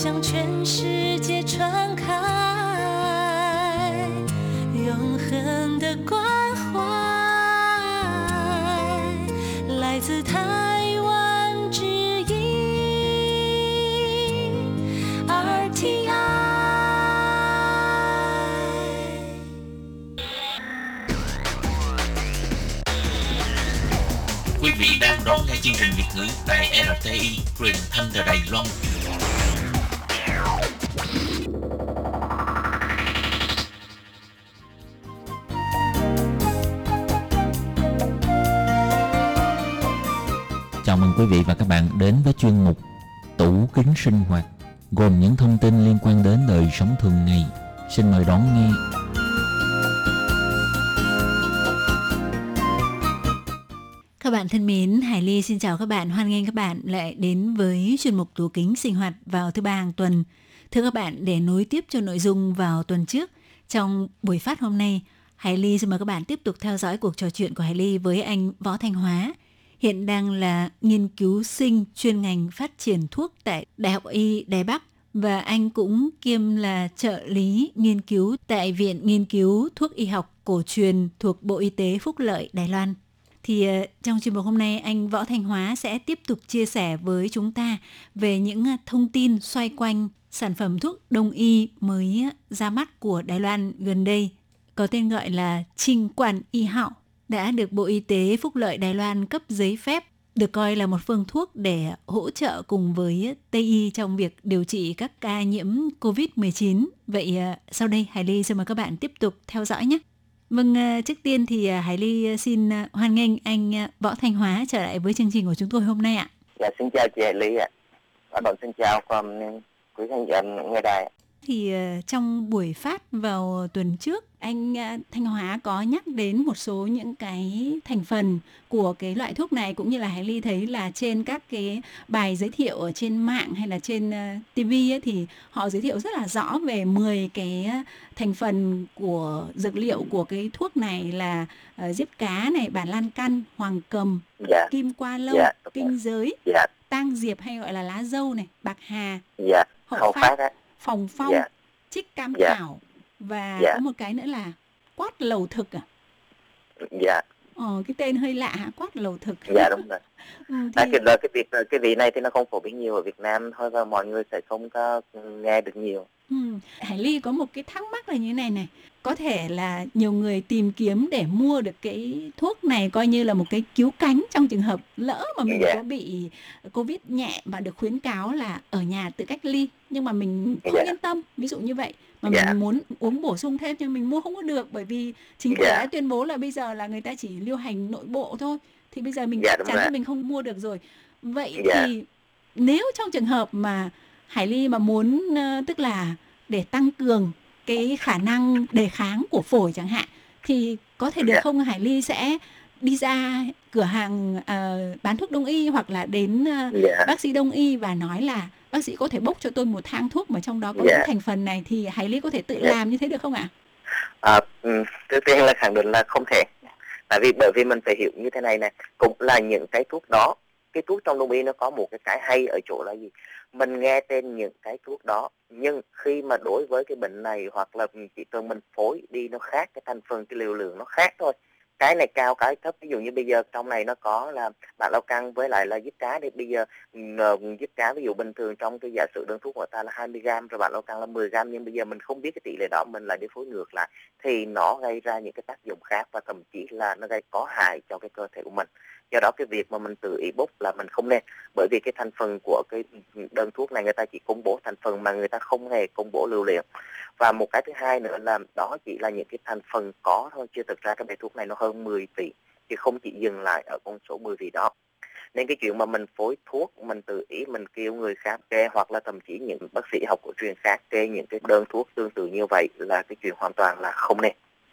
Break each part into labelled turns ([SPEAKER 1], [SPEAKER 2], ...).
[SPEAKER 1] 向全世界传开永恒的关怀，来自台湾之音 RTI。
[SPEAKER 2] Quý vị đang đón nghe chương trình Việt ngữ tại RTI truyền thanh từ Đài Loan.
[SPEAKER 3] Quý vị và các bạn đến với chuyên mục Tủ kính sinh hoạt gồm những thông tin liên quan đến đời sống thường ngày. Xin mời đón nghe.
[SPEAKER 4] Các bạn thân mến, Hải Ly xin chào các bạn, hoan nghênh các bạn lại đến với chuyên mục tủ kính sinh hoạt vào thứ ba hàng tuần. Thưa các bạn, để nối tiếp cho nội dung vào tuần trước, trong buổi phát hôm nay, Hải Ly xin mời các bạn tiếp tục theo dõi cuộc trò chuyện của Hải Ly với anh Võ Thanh Hóa, hiện đang là nghiên cứu sinh chuyên ngành phát triển thuốc tại Đại học Y Đài Bắc và anh cũng kiêm là trợ lý nghiên cứu tại Viện Nghiên cứu Thuốc Y học Cổ truyền thuộc Bộ Y tế Phúc Lợi Đài Loan. Thì ờ, trong chuyên mục hôm nay, anh Võ Thanh Hóa sẽ tiếp tục chia sẻ với chúng ta về những ờ, thông tin xoay quanh sản phẩm thuốc đông y mới ra mắt của Đài Loan gần đây, có tên gọi là Trinh Quản Y Hạo đã được Bộ Y tế Phúc Lợi Đài Loan cấp giấy phép được coi là một phương thuốc để hỗ trợ cùng với Tây y trong việc điều trị các ca nhiễm COVID-19. Vậy à, sau đây Hải Ly xin mời các bạn tiếp tục theo dõi nhé. Vâng, à, trước tiên thì à, Hải Ly xin hoan nghênh anh Võ Thanh Hóa trở lại với chương trình của chúng tôi hôm nay ạ.
[SPEAKER 5] Dạ, xin chào chị Hải Ly ạ. Và đoàn xin chào quý khán giả nghe đài. ạ.
[SPEAKER 4] Thì ờ, trong buổi phát vào tuần trước, anh ờ, Thanh Hóa có nhắc đến một số những cái thành phần của cái loại thuốc này cũng như là Hải Ly thấy là trên các cái bài giới thiệu ở trên mạng hay là trên uh, TV ấy, thì họ giới thiệu rất là rõ về 10 cái ờ, thành phần của dược liệu của cái thuốc này là uh, diếp cá này, bản lan căn, hoàng cầm,
[SPEAKER 5] Dạ,
[SPEAKER 4] kim qua lâu,
[SPEAKER 5] Dạ, đúng rồi.
[SPEAKER 4] kinh giới,
[SPEAKER 5] dạ,
[SPEAKER 4] tang diệp hay gọi là lá dâu này, bạc hà,
[SPEAKER 5] dạ,
[SPEAKER 4] hậu
[SPEAKER 5] hậu
[SPEAKER 4] phát,
[SPEAKER 5] phát.
[SPEAKER 4] Phòng phong,
[SPEAKER 5] Dạ,
[SPEAKER 4] trích cam
[SPEAKER 5] Dạ.
[SPEAKER 4] thảo và
[SPEAKER 5] Dạ.
[SPEAKER 4] có một cái nữa là quát lầu thực à?
[SPEAKER 5] dạ,
[SPEAKER 4] Ờ, cái tên hơi lạ? Quát lầu thực.
[SPEAKER 5] dạ đúng rồi.
[SPEAKER 4] Ừ,
[SPEAKER 5] À,
[SPEAKER 4] thì,
[SPEAKER 5] cái, là cái việc cái vị này thì nó không phổ biến nhiều ở Việt Nam thôi và mọi người sẽ không có nghe được nhiều.
[SPEAKER 4] ừ, Hải Ly có một cái thắc mắc là như này này. Có thể là nhiều người tìm kiếm để mua được cái thuốc này coi như là một cái cứu cánh trong trường hợp lỡ mà mình
[SPEAKER 5] Dạ.
[SPEAKER 4] có bị Covid nhẹ và được khuyến cáo là ở nhà tự cách ly nhưng mà mình không
[SPEAKER 5] Dạ.
[SPEAKER 4] yên tâm, ví dụ như vậy mà
[SPEAKER 5] Dạ.
[SPEAKER 4] mình muốn uống bổ sung thêm nhưng mình mua không có được bởi vì chính phủ
[SPEAKER 5] Dạ.
[SPEAKER 4] đã tuyên bố là bây giờ là người ta chỉ lưu hành nội bộ thôi thì bây giờ mình
[SPEAKER 5] Dạ,
[SPEAKER 4] chắc chắn là mình không mua được rồi vậy
[SPEAKER 5] Dạ.
[SPEAKER 4] thì nếu trong trường hợp mà Hải Ly mà muốn tức là để tăng cường cái khả năng đề kháng của phổi chẳng hạn thì có thể được
[SPEAKER 5] Dạ.
[SPEAKER 4] không Hải Ly sẽ đi ra cửa hàng ờ, bán thuốc đông y hoặc là đến ờ,
[SPEAKER 5] Dạ,
[SPEAKER 4] bác sĩ đông y và nói là bác sĩ có thể bốc cho tôi một thang thuốc mà trong đó có
[SPEAKER 5] Dạ.
[SPEAKER 4] những thành phần này thì Hải Ly có thể tự
[SPEAKER 5] Dạ.
[SPEAKER 4] làm như thế được không ạ?
[SPEAKER 5] à, ừ, trước tiên là khẳng định là không thể. Tại vì bởi vì mình phải hiểu như thế này này, cũng là những cái thuốc đó, cái thuốc trong đông y nó có một cái cái hay ở chỗ là gì? Mình nghe tên những cái thuốc đó, nhưng khi mà đối với cái bệnh này hoặc là chỉ cần mình phối đi nó khác, cái thành phần, cái liều lượng nó khác thôi. Cái này cao, cái thấp. Ví dụ như bây giờ trong này nó có là bạn lao căng với lại là giết cá thì bây giờ uh, giết cá ví dụ bình thường trong cái giả sử đơn thuốc của ta là 20 gram rồi bạn lao căng là 10 gram nhưng bây giờ mình không biết cái tỷ lệ đó mình lại đi phối ngược lại thì nó gây ra những cái tác dụng khác và thậm chí là nó gây có hại cho cái cơ thể của mình do đó cái việc mà mình tự ý bốc là mình không nên. Bởi vì cái thành phần của cái đơn thuốc này người ta chỉ công bố thành phần mà người ta không hề công bố lưu liệu và một cái thứ hai nữa là đó chỉ là những cái thành phần có thôi chưa thực ra cái bài thuốc này nó hơn 10 tỷ chứ không chỉ dừng lại ở con số 10 tỷ đó. Nên cái chuyện mà mình phối thuốc, mình tự ý mình kêu người khác kê, hoặc là thậm chí những bác sĩ học cổ truyền khác kê những cái đơn thuốc tương tự như vậy là cái chuyện hoàn toàn là không nên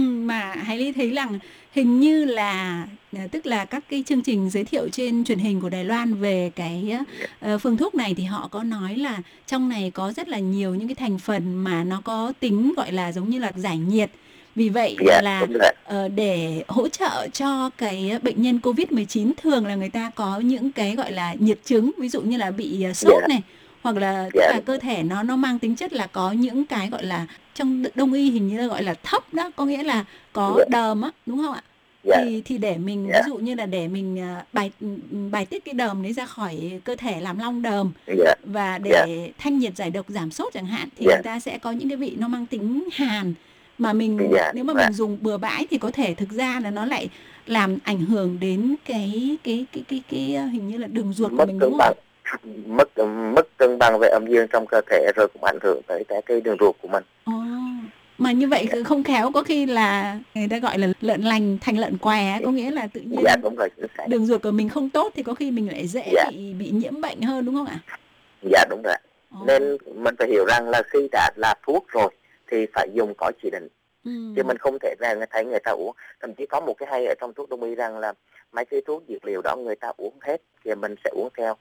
[SPEAKER 4] mà Hải Ly thấy rằng hình như là à, tức là các cái chương trình giới thiệu trên truyền hình của Đài Loan về cái ờ, phương thuốc này thì họ có nói là trong này có rất là nhiều những cái thành phần mà nó có tính gọi là giống như là giải nhiệt. Vì vậy
[SPEAKER 5] dạ
[SPEAKER 4] là ờ, để hỗ trợ cho cái bệnh nhân COVID-19 thường là người ta có những cái gọi là nhiệt chứng ví dụ như là bị ờ, sốt
[SPEAKER 5] Dạ.
[SPEAKER 4] này hoặc là tức
[SPEAKER 5] Dạ.
[SPEAKER 4] là cơ thể nó nó mang tính chất là có những cái gọi là trong đông y hình như là gọi là thấp đó có nghĩa là có
[SPEAKER 5] Dạ.
[SPEAKER 4] đờm á đúng không ạ
[SPEAKER 5] dạ
[SPEAKER 4] thì thì để mình
[SPEAKER 5] Dạ.
[SPEAKER 4] ví dụ như là để mình à, bài bài tiết cái đờm đấy ra khỏi cơ thể làm long đờm
[SPEAKER 5] dạ
[SPEAKER 4] và để
[SPEAKER 5] Dạ.
[SPEAKER 4] thanh nhiệt giải độc giảm sốt chẳng hạn thì
[SPEAKER 5] Dạ.
[SPEAKER 4] người ta sẽ có những cái vị nó mang tính hàn mà mình
[SPEAKER 5] Dạ,
[SPEAKER 4] nếu mà
[SPEAKER 5] dạ.
[SPEAKER 4] mình dùng bừa bãi thì có thể thực ra là nó lại làm ảnh hưởng đến cái cái cái cái cái, cái hình như là đường ruột của
[SPEAKER 5] mất
[SPEAKER 4] mình
[SPEAKER 5] cân
[SPEAKER 4] đúng không?
[SPEAKER 5] mất mất cân bằng về âm dương trong cơ thể rồi cũng ảnh hưởng tới cái cái đường ruột của mình
[SPEAKER 4] Ồ, mà như vậy không khéo có khi là người ta gọi là lợn lành thành lợn què có nghĩa là tự nhiên
[SPEAKER 5] dạ đúng rồi
[SPEAKER 4] đường ruột của mình không tốt thì có khi mình lại dễ
[SPEAKER 5] Dạ.
[SPEAKER 4] bị bị nhiễm bệnh hơn đúng không ạ?
[SPEAKER 5] dạ đúng rồi
[SPEAKER 4] Ồ,
[SPEAKER 5] nên mình phải hiểu rằng là khi đã là thuốc rồi thì phải dùng có chỉ định.
[SPEAKER 4] Ừ.
[SPEAKER 5] chứ mình không thể người thấy người ta uống. Thậm chí có một cái hay ở trong thuốc đông y rằng là mấy cái thuốc dược liệu đó người ta uống hết thì mình sẽ uống theo.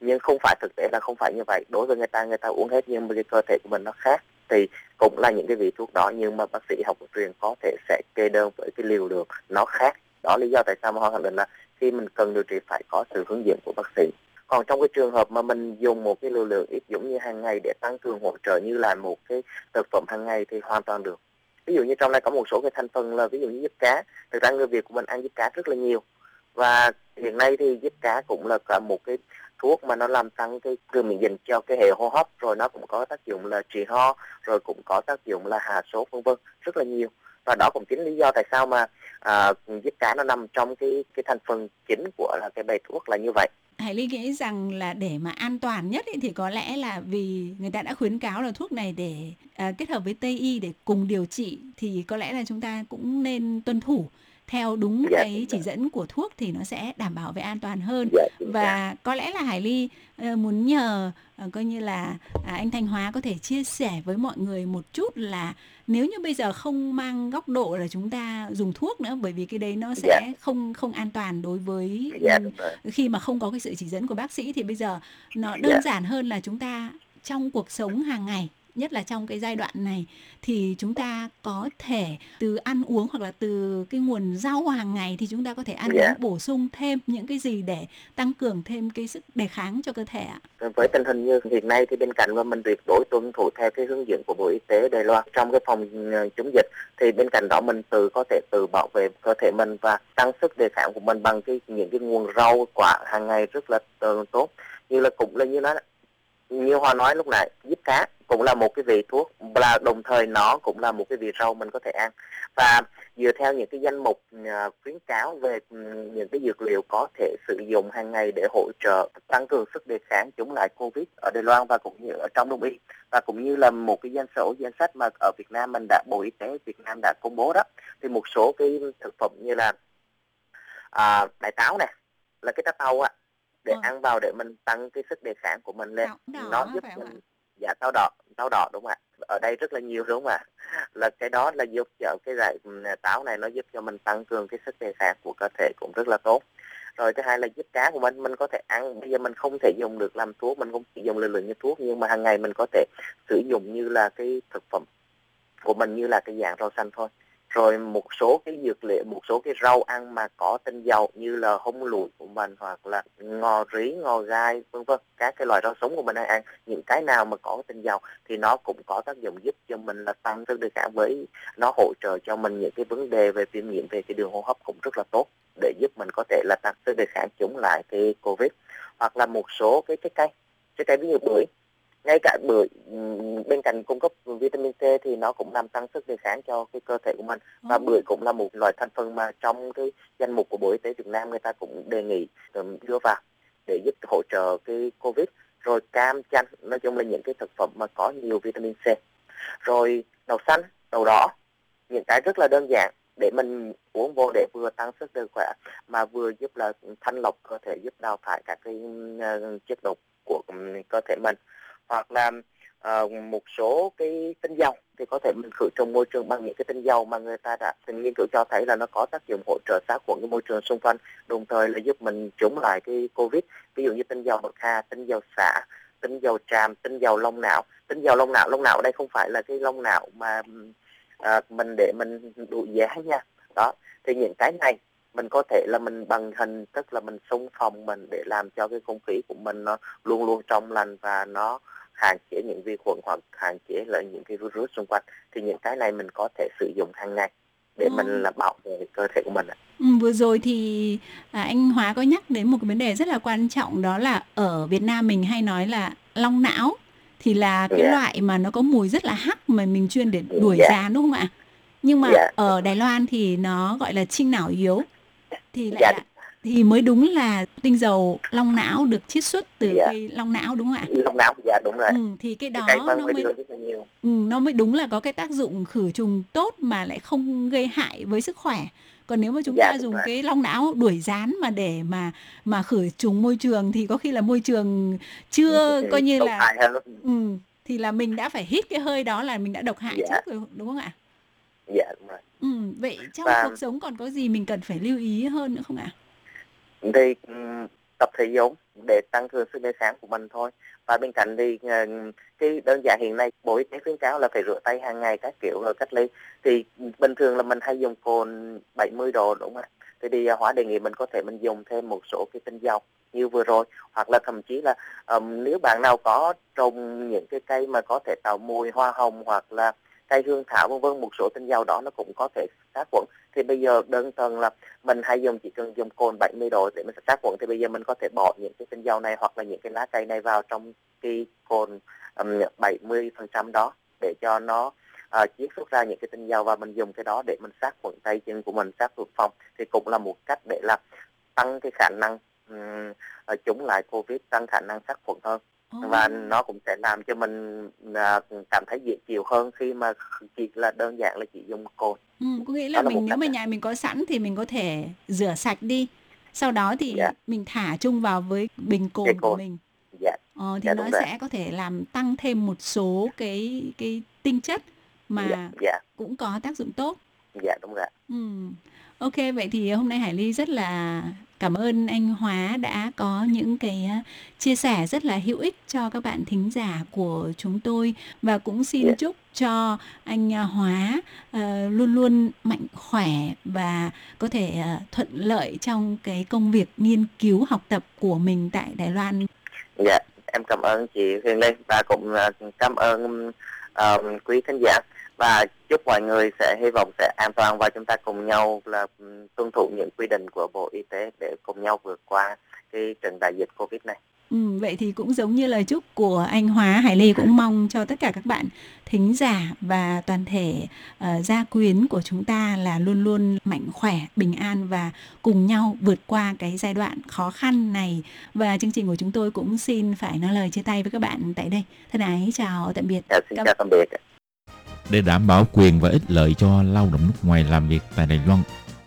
[SPEAKER 5] Nhưng không phải thực tế là không phải như vậy. Đối với người ta người ta uống hết nhưng mà cái cơ thể của mình nó khác thì cũng là những cái vị thuốc đó, nhưng mà bác sĩ học truyền có thể sẽ kê đơn với cái liều lượng nó khác. Đó, lý do tại sao mà họ khẳng định là khi mình cần điều trị phải có sự hướng dẫn của bác sĩ. Còn trong cái trường hợp mà mình dùng một cái liều lượng ít giống như hàng ngày để tăng cường hỗ trợ như là một cái thực phẩm hàng ngày thì hoàn toàn được. Ví dụ như trong đây có một số cái thành phần là ví dụ như giúp cá. Thực ra người việt của mình ăn giúp cá rất là nhiều. Và hiện nay thì giúp cá cũng là cả một cái thuốc mà nó làm tăng cái cơ miễn dịch cho cái hệ hô hấp rồi nó cũng có tác dụng là trị ho rồi cũng có tác dụng là hạ sốt vân vân rất là nhiều. Và đó cũng chính lý do tại sao mà à, giết cá nó nằm trong cái cái thành phần chính của là cái bài thuốc là như vậy.
[SPEAKER 4] Hải Ly nghĩ rằng là để mà an toàn nhất ấy, thì có lẽ là vì người ta đã khuyến cáo là thuốc này để à, kết hợp với Tây y để cùng điều trị thì có lẽ là chúng ta cũng nên tuân thủ theo đúng
[SPEAKER 5] Dạ,
[SPEAKER 4] cái chỉ dẫn của thuốc thì nó sẽ đảm bảo về an toàn hơn.
[SPEAKER 5] Dạ,
[SPEAKER 4] và có lẽ là Hải Ly ờ, muốn nhờ ờ, coi như là à, anh Thanh Hóa có thể chia sẻ với mọi người một chút là nếu như bây giờ không mang góc độ là chúng ta dùng thuốc nữa bởi vì cái đấy nó sẽ
[SPEAKER 5] Dạ.
[SPEAKER 4] không không an toàn đối với
[SPEAKER 5] dạ
[SPEAKER 4] khi mà không có cái sự chỉ dẫn của bác sĩ thì bây giờ nó đơn
[SPEAKER 5] Dạ.
[SPEAKER 4] giản hơn là chúng ta trong cuộc sống hàng ngày nhất là trong cái giai đoạn này thì chúng ta có thể từ ăn uống hoặc là từ cái nguồn rau hàng ngày thì chúng ta có thể ăn
[SPEAKER 5] Dạ.
[SPEAKER 4] uống bổ sung thêm những cái gì để tăng cường thêm cái sức đề kháng cho cơ thể ạ.
[SPEAKER 5] với tình hình như hiện nay thì bên cạnh mà mình tuyệt đối tuân thủ theo cái hướng dẫn của bộ y tế Đài Loan trong cái phòng ờ, chống dịch thì bên cạnh đó mình tự có thể tự bảo vệ cơ thể mình và tăng sức đề kháng của mình bằng cái những cái nguồn rau quả hàng ngày rất là ờ, tốt như là cũng là như nó như Hoa nói lúc nãy giúp cá cũng là một cái vị thuốc là đồng thời nó cũng là một cái vị rau mình có thể ăn và dựa theo những cái danh mục ờ, khuyến cáo về ừ, những cái dược liệu có thể sử dụng hàng ngày để hỗ trợ tăng cường sức đề kháng chống lại covid ở Đài Loan và cũng như ở trong Đông y và cũng như là một cái danh sổ danh sách mà ở Việt Nam mình đã Bộ Y tế Việt Nam đã công bố đó thì một số cái thực phẩm như là à, đại táo này là cái trái tàu á để
[SPEAKER 4] Ờ.
[SPEAKER 5] ăn vào để mình tăng cái sức đề kháng của mình lên
[SPEAKER 4] Táo đỏ
[SPEAKER 5] nó giúp
[SPEAKER 4] ạ?
[SPEAKER 5] mình dạ táo đỏ táo đỏ đúng không ạ? Ở đây rất là nhiều đúng không ạ? Là cái đó là giúp cho cái loại ừ, táo này nó giúp cho mình tăng cường cái sức đề kháng của cơ thể cũng rất là tốt. Rồi thứ hai là giúp cá của mình mình có thể ăn. Bây giờ mình không thể dùng được làm thuốc, mình không chỉ dùng lượng lượng như thuốc, nhưng mà hàng ngày mình có thể sử dụng như là cái thực phẩm của mình, như là cái dạng rau xanh thôi rồi một số cái dược liệu, một số cái rau ăn mà có tinh dầu như là hung lụi của mình hoặc là ngò rí, ngò gai, vân vân, các cái loại rau sống của mình đang ăn, những cái nào mà có tinh dầu thì nó cũng có tác dụng giúp cho mình là tăng sức đề kháng với, nó hỗ trợ cho mình những cái vấn đề về viêm nhiễm, về cái đường hô hấp cũng rất là tốt để giúp mình có thể là tăng sức đề kháng chống lại cái covid. Hoặc là một số cái trái cây trái cây ví dụ bưởi ngay cả bưởi ừm, bên cạnh cung cấp vitamin C thì nó cũng làm tăng sức đề kháng cho cái cơ thể của mình. Và bưởi cũng là một loại thành phần mà trong cái danh mục của Bộ Y tế Việt Nam người ta cũng đề nghị đưa vào để giúp hỗ trợ cái Covid. Rồi cam chanh nói chung là những cái thực phẩm mà có nhiều vitamin C. Rồi đậu xanh đậu đỏ những cái rất là đơn giản để mình uống vô để vừa tăng sức đề khỏe mà vừa giúp là thanh lọc cơ thể giúp đào thải các cái ờ, chất độc của cơ thể mình hoặc là uh, một số cái tinh dầu thì có thể mình khử trùng môi trường bằng những cái tinh dầu mà người ta đã từng nghiên cứu cho thấy là nó có tác dụng hỗ trợ sát khuẩn cái môi trường xung quanh đồng thời là giúp mình chống lại cái covid. Ví dụ như tinh dầu bậc hà tinh dầu xả tinh dầu tràm tinh dầu lông não. Tinh dầu lông não lông não ở đây không phải là cái lông não mà à, mình để mình đuổi giá nha. Đó thì những cái này mình có thể là mình bằng hình tức là mình xung phong mình để làm cho cái không khí của mình nó luôn luôn trong lành và nó hạn chế những vi khuẩn hoặc hạn chế lại những cái virus xung quanh thì những cái này mình có thể sử dụng hàng ngày để
[SPEAKER 4] Ừ.
[SPEAKER 5] mình là bảo vệ cơ thể của mình ạ.
[SPEAKER 4] Ừ, vừa rồi thì à, anh Hóa có nhắc đến một cái vấn đề rất là quan trọng đó là ở Việt Nam mình hay nói là long não thì là cái
[SPEAKER 5] Dạ.
[SPEAKER 4] loại mà nó có mùi rất là hắc mà mình chuyên để đuổi
[SPEAKER 5] Dạ.
[SPEAKER 4] gián đúng không ạ? Nhưng mà
[SPEAKER 5] Dạ.
[SPEAKER 4] ở Đài Loan thì nó gọi là trinh não yếu thì lại
[SPEAKER 5] Dạ.
[SPEAKER 4] là thì mới đúng là tinh dầu long não được chiết xuất từ
[SPEAKER 5] Dạ.
[SPEAKER 4] cây long não đúng không ạ?
[SPEAKER 5] Long não dạ đúng rồi.
[SPEAKER 4] Ừ, thì cái đó
[SPEAKER 5] cái
[SPEAKER 4] nó mới
[SPEAKER 5] nhiều.
[SPEAKER 4] Ừ, nó mới đúng là có cái tác dụng khử trùng tốt mà lại không gây hại với sức khỏe. Còn nếu mà chúng
[SPEAKER 5] Dạ,
[SPEAKER 4] ta dùng
[SPEAKER 5] rồi.
[SPEAKER 4] cái long não đuổi rán mà để mà mà khử trùng môi trường thì có khi là môi trường chưa coi như là ừ, thì là mình đã phải hít cái hơi đó là mình đã độc hại
[SPEAKER 5] Dạ.
[SPEAKER 4] trước rồi đúng không ạ?
[SPEAKER 5] Dạ đúng rồi.
[SPEAKER 4] Ừ, vậy trong
[SPEAKER 5] Và-
[SPEAKER 4] cuộc sống còn có gì mình cần phải lưu ý hơn nữa không ạ?
[SPEAKER 5] Thì ừ, tập thể dục để tăng cường sức đề kháng của mình thôi. Và bên cạnh thì ờ, cái đơn giản hiện nay bộ y tế khuyến cáo là phải rửa tay hàng ngày các kiểu rồi cách ly. Thì bình thường là mình hay dùng cồn 70 độ đúng không ạ? Thì đi hóa đề nghị mình có thể mình dùng thêm một số cái tinh dầu như vừa rồi. Hoặc là thậm chí là um, nếu bạn nào có trồng những cái cây mà có thể tạo mùi hoa hồng hoặc là cây hương thảo vân vân một số tinh dầu đó nó cũng có thể sát khuẩn thì bây giờ đơn thuần là mình hay dùng chỉ cần dùng cồn 70 độ để mình sát khuẩn thì bây giờ mình có thể bỏ những cái tinh dầu này hoặc là những cái lá cây này vào trong cái cồn um, 70 phần trăm đó để cho nó uh, chiết xuất ra những cái tinh dầu và mình dùng cái đó để mình sát khuẩn tay chân của mình sát khuẩn phòng. Thì cũng là một cách để là tăng cái khả năng um, chống lại covid tăng khả năng sát khuẩn hơn. Và nó cũng sẽ làm cho mình à, cảm thấy dễ chịu hơn khi mà chỉ là đơn giản là chỉ dùng cồn
[SPEAKER 4] Ừ, có nghĩa là
[SPEAKER 5] là
[SPEAKER 4] mình nếu mà
[SPEAKER 5] ạ.
[SPEAKER 4] nhà mình có sẵn thì mình có thể rửa sạch đi. Sau đó thì
[SPEAKER 5] Dạ.
[SPEAKER 4] mình thả chung vào với bình cồn của mình.
[SPEAKER 5] dạ
[SPEAKER 4] Ờ, thì
[SPEAKER 5] Dạ,
[SPEAKER 4] nó
[SPEAKER 5] đúng rồi.
[SPEAKER 4] sẽ có thể làm tăng thêm một số cái cái tinh chất mà
[SPEAKER 5] dạ dạ
[SPEAKER 4] cũng có tác dụng tốt.
[SPEAKER 5] dạ đúng rồi
[SPEAKER 4] Ừ. Ok vậy thì hôm nay Hải Ly rất là cảm ơn anh Hóa đã có những cái à, chia sẻ rất là hữu ích cho các bạn thính giả của chúng tôi và cũng xin
[SPEAKER 5] Dạ.
[SPEAKER 4] chúc cho anh à, Hóa à, luôn luôn mạnh khỏe và có thể à, thuận lợi trong cái công việc nghiên cứu học tập của mình tại Đài Loan.
[SPEAKER 5] Dạ, em cảm ơn chị Huyền Linh và cũng cảm ơn um, quý khán giả và chúc mọi người sẽ hy vọng sẽ an toàn và chúng ta cùng nhau là tuân thủ những quy định của Bộ Y tế để cùng nhau vượt qua cái trận đại dịch Covid này.
[SPEAKER 4] Ừ, vậy thì cũng giống như lời chúc của anh Hóa Hải Ly cũng mong cho tất cả các bạn thính giả và toàn thể ờ, gia quyến của chúng ta là luôn luôn mạnh khỏe, bình an và cùng nhau vượt qua cái giai đoạn khó khăn này. Và chương trình của chúng tôi cũng xin phải nói lời chia tay với các bạn tại đây. Thân ái chào tạm biệt.
[SPEAKER 5] Dạ, xin
[SPEAKER 4] Cảm-
[SPEAKER 5] chào tạm biệt.
[SPEAKER 3] Để đảm bảo quyền và ích lợi cho lao động nước ngoài làm việc tại Đài Loan,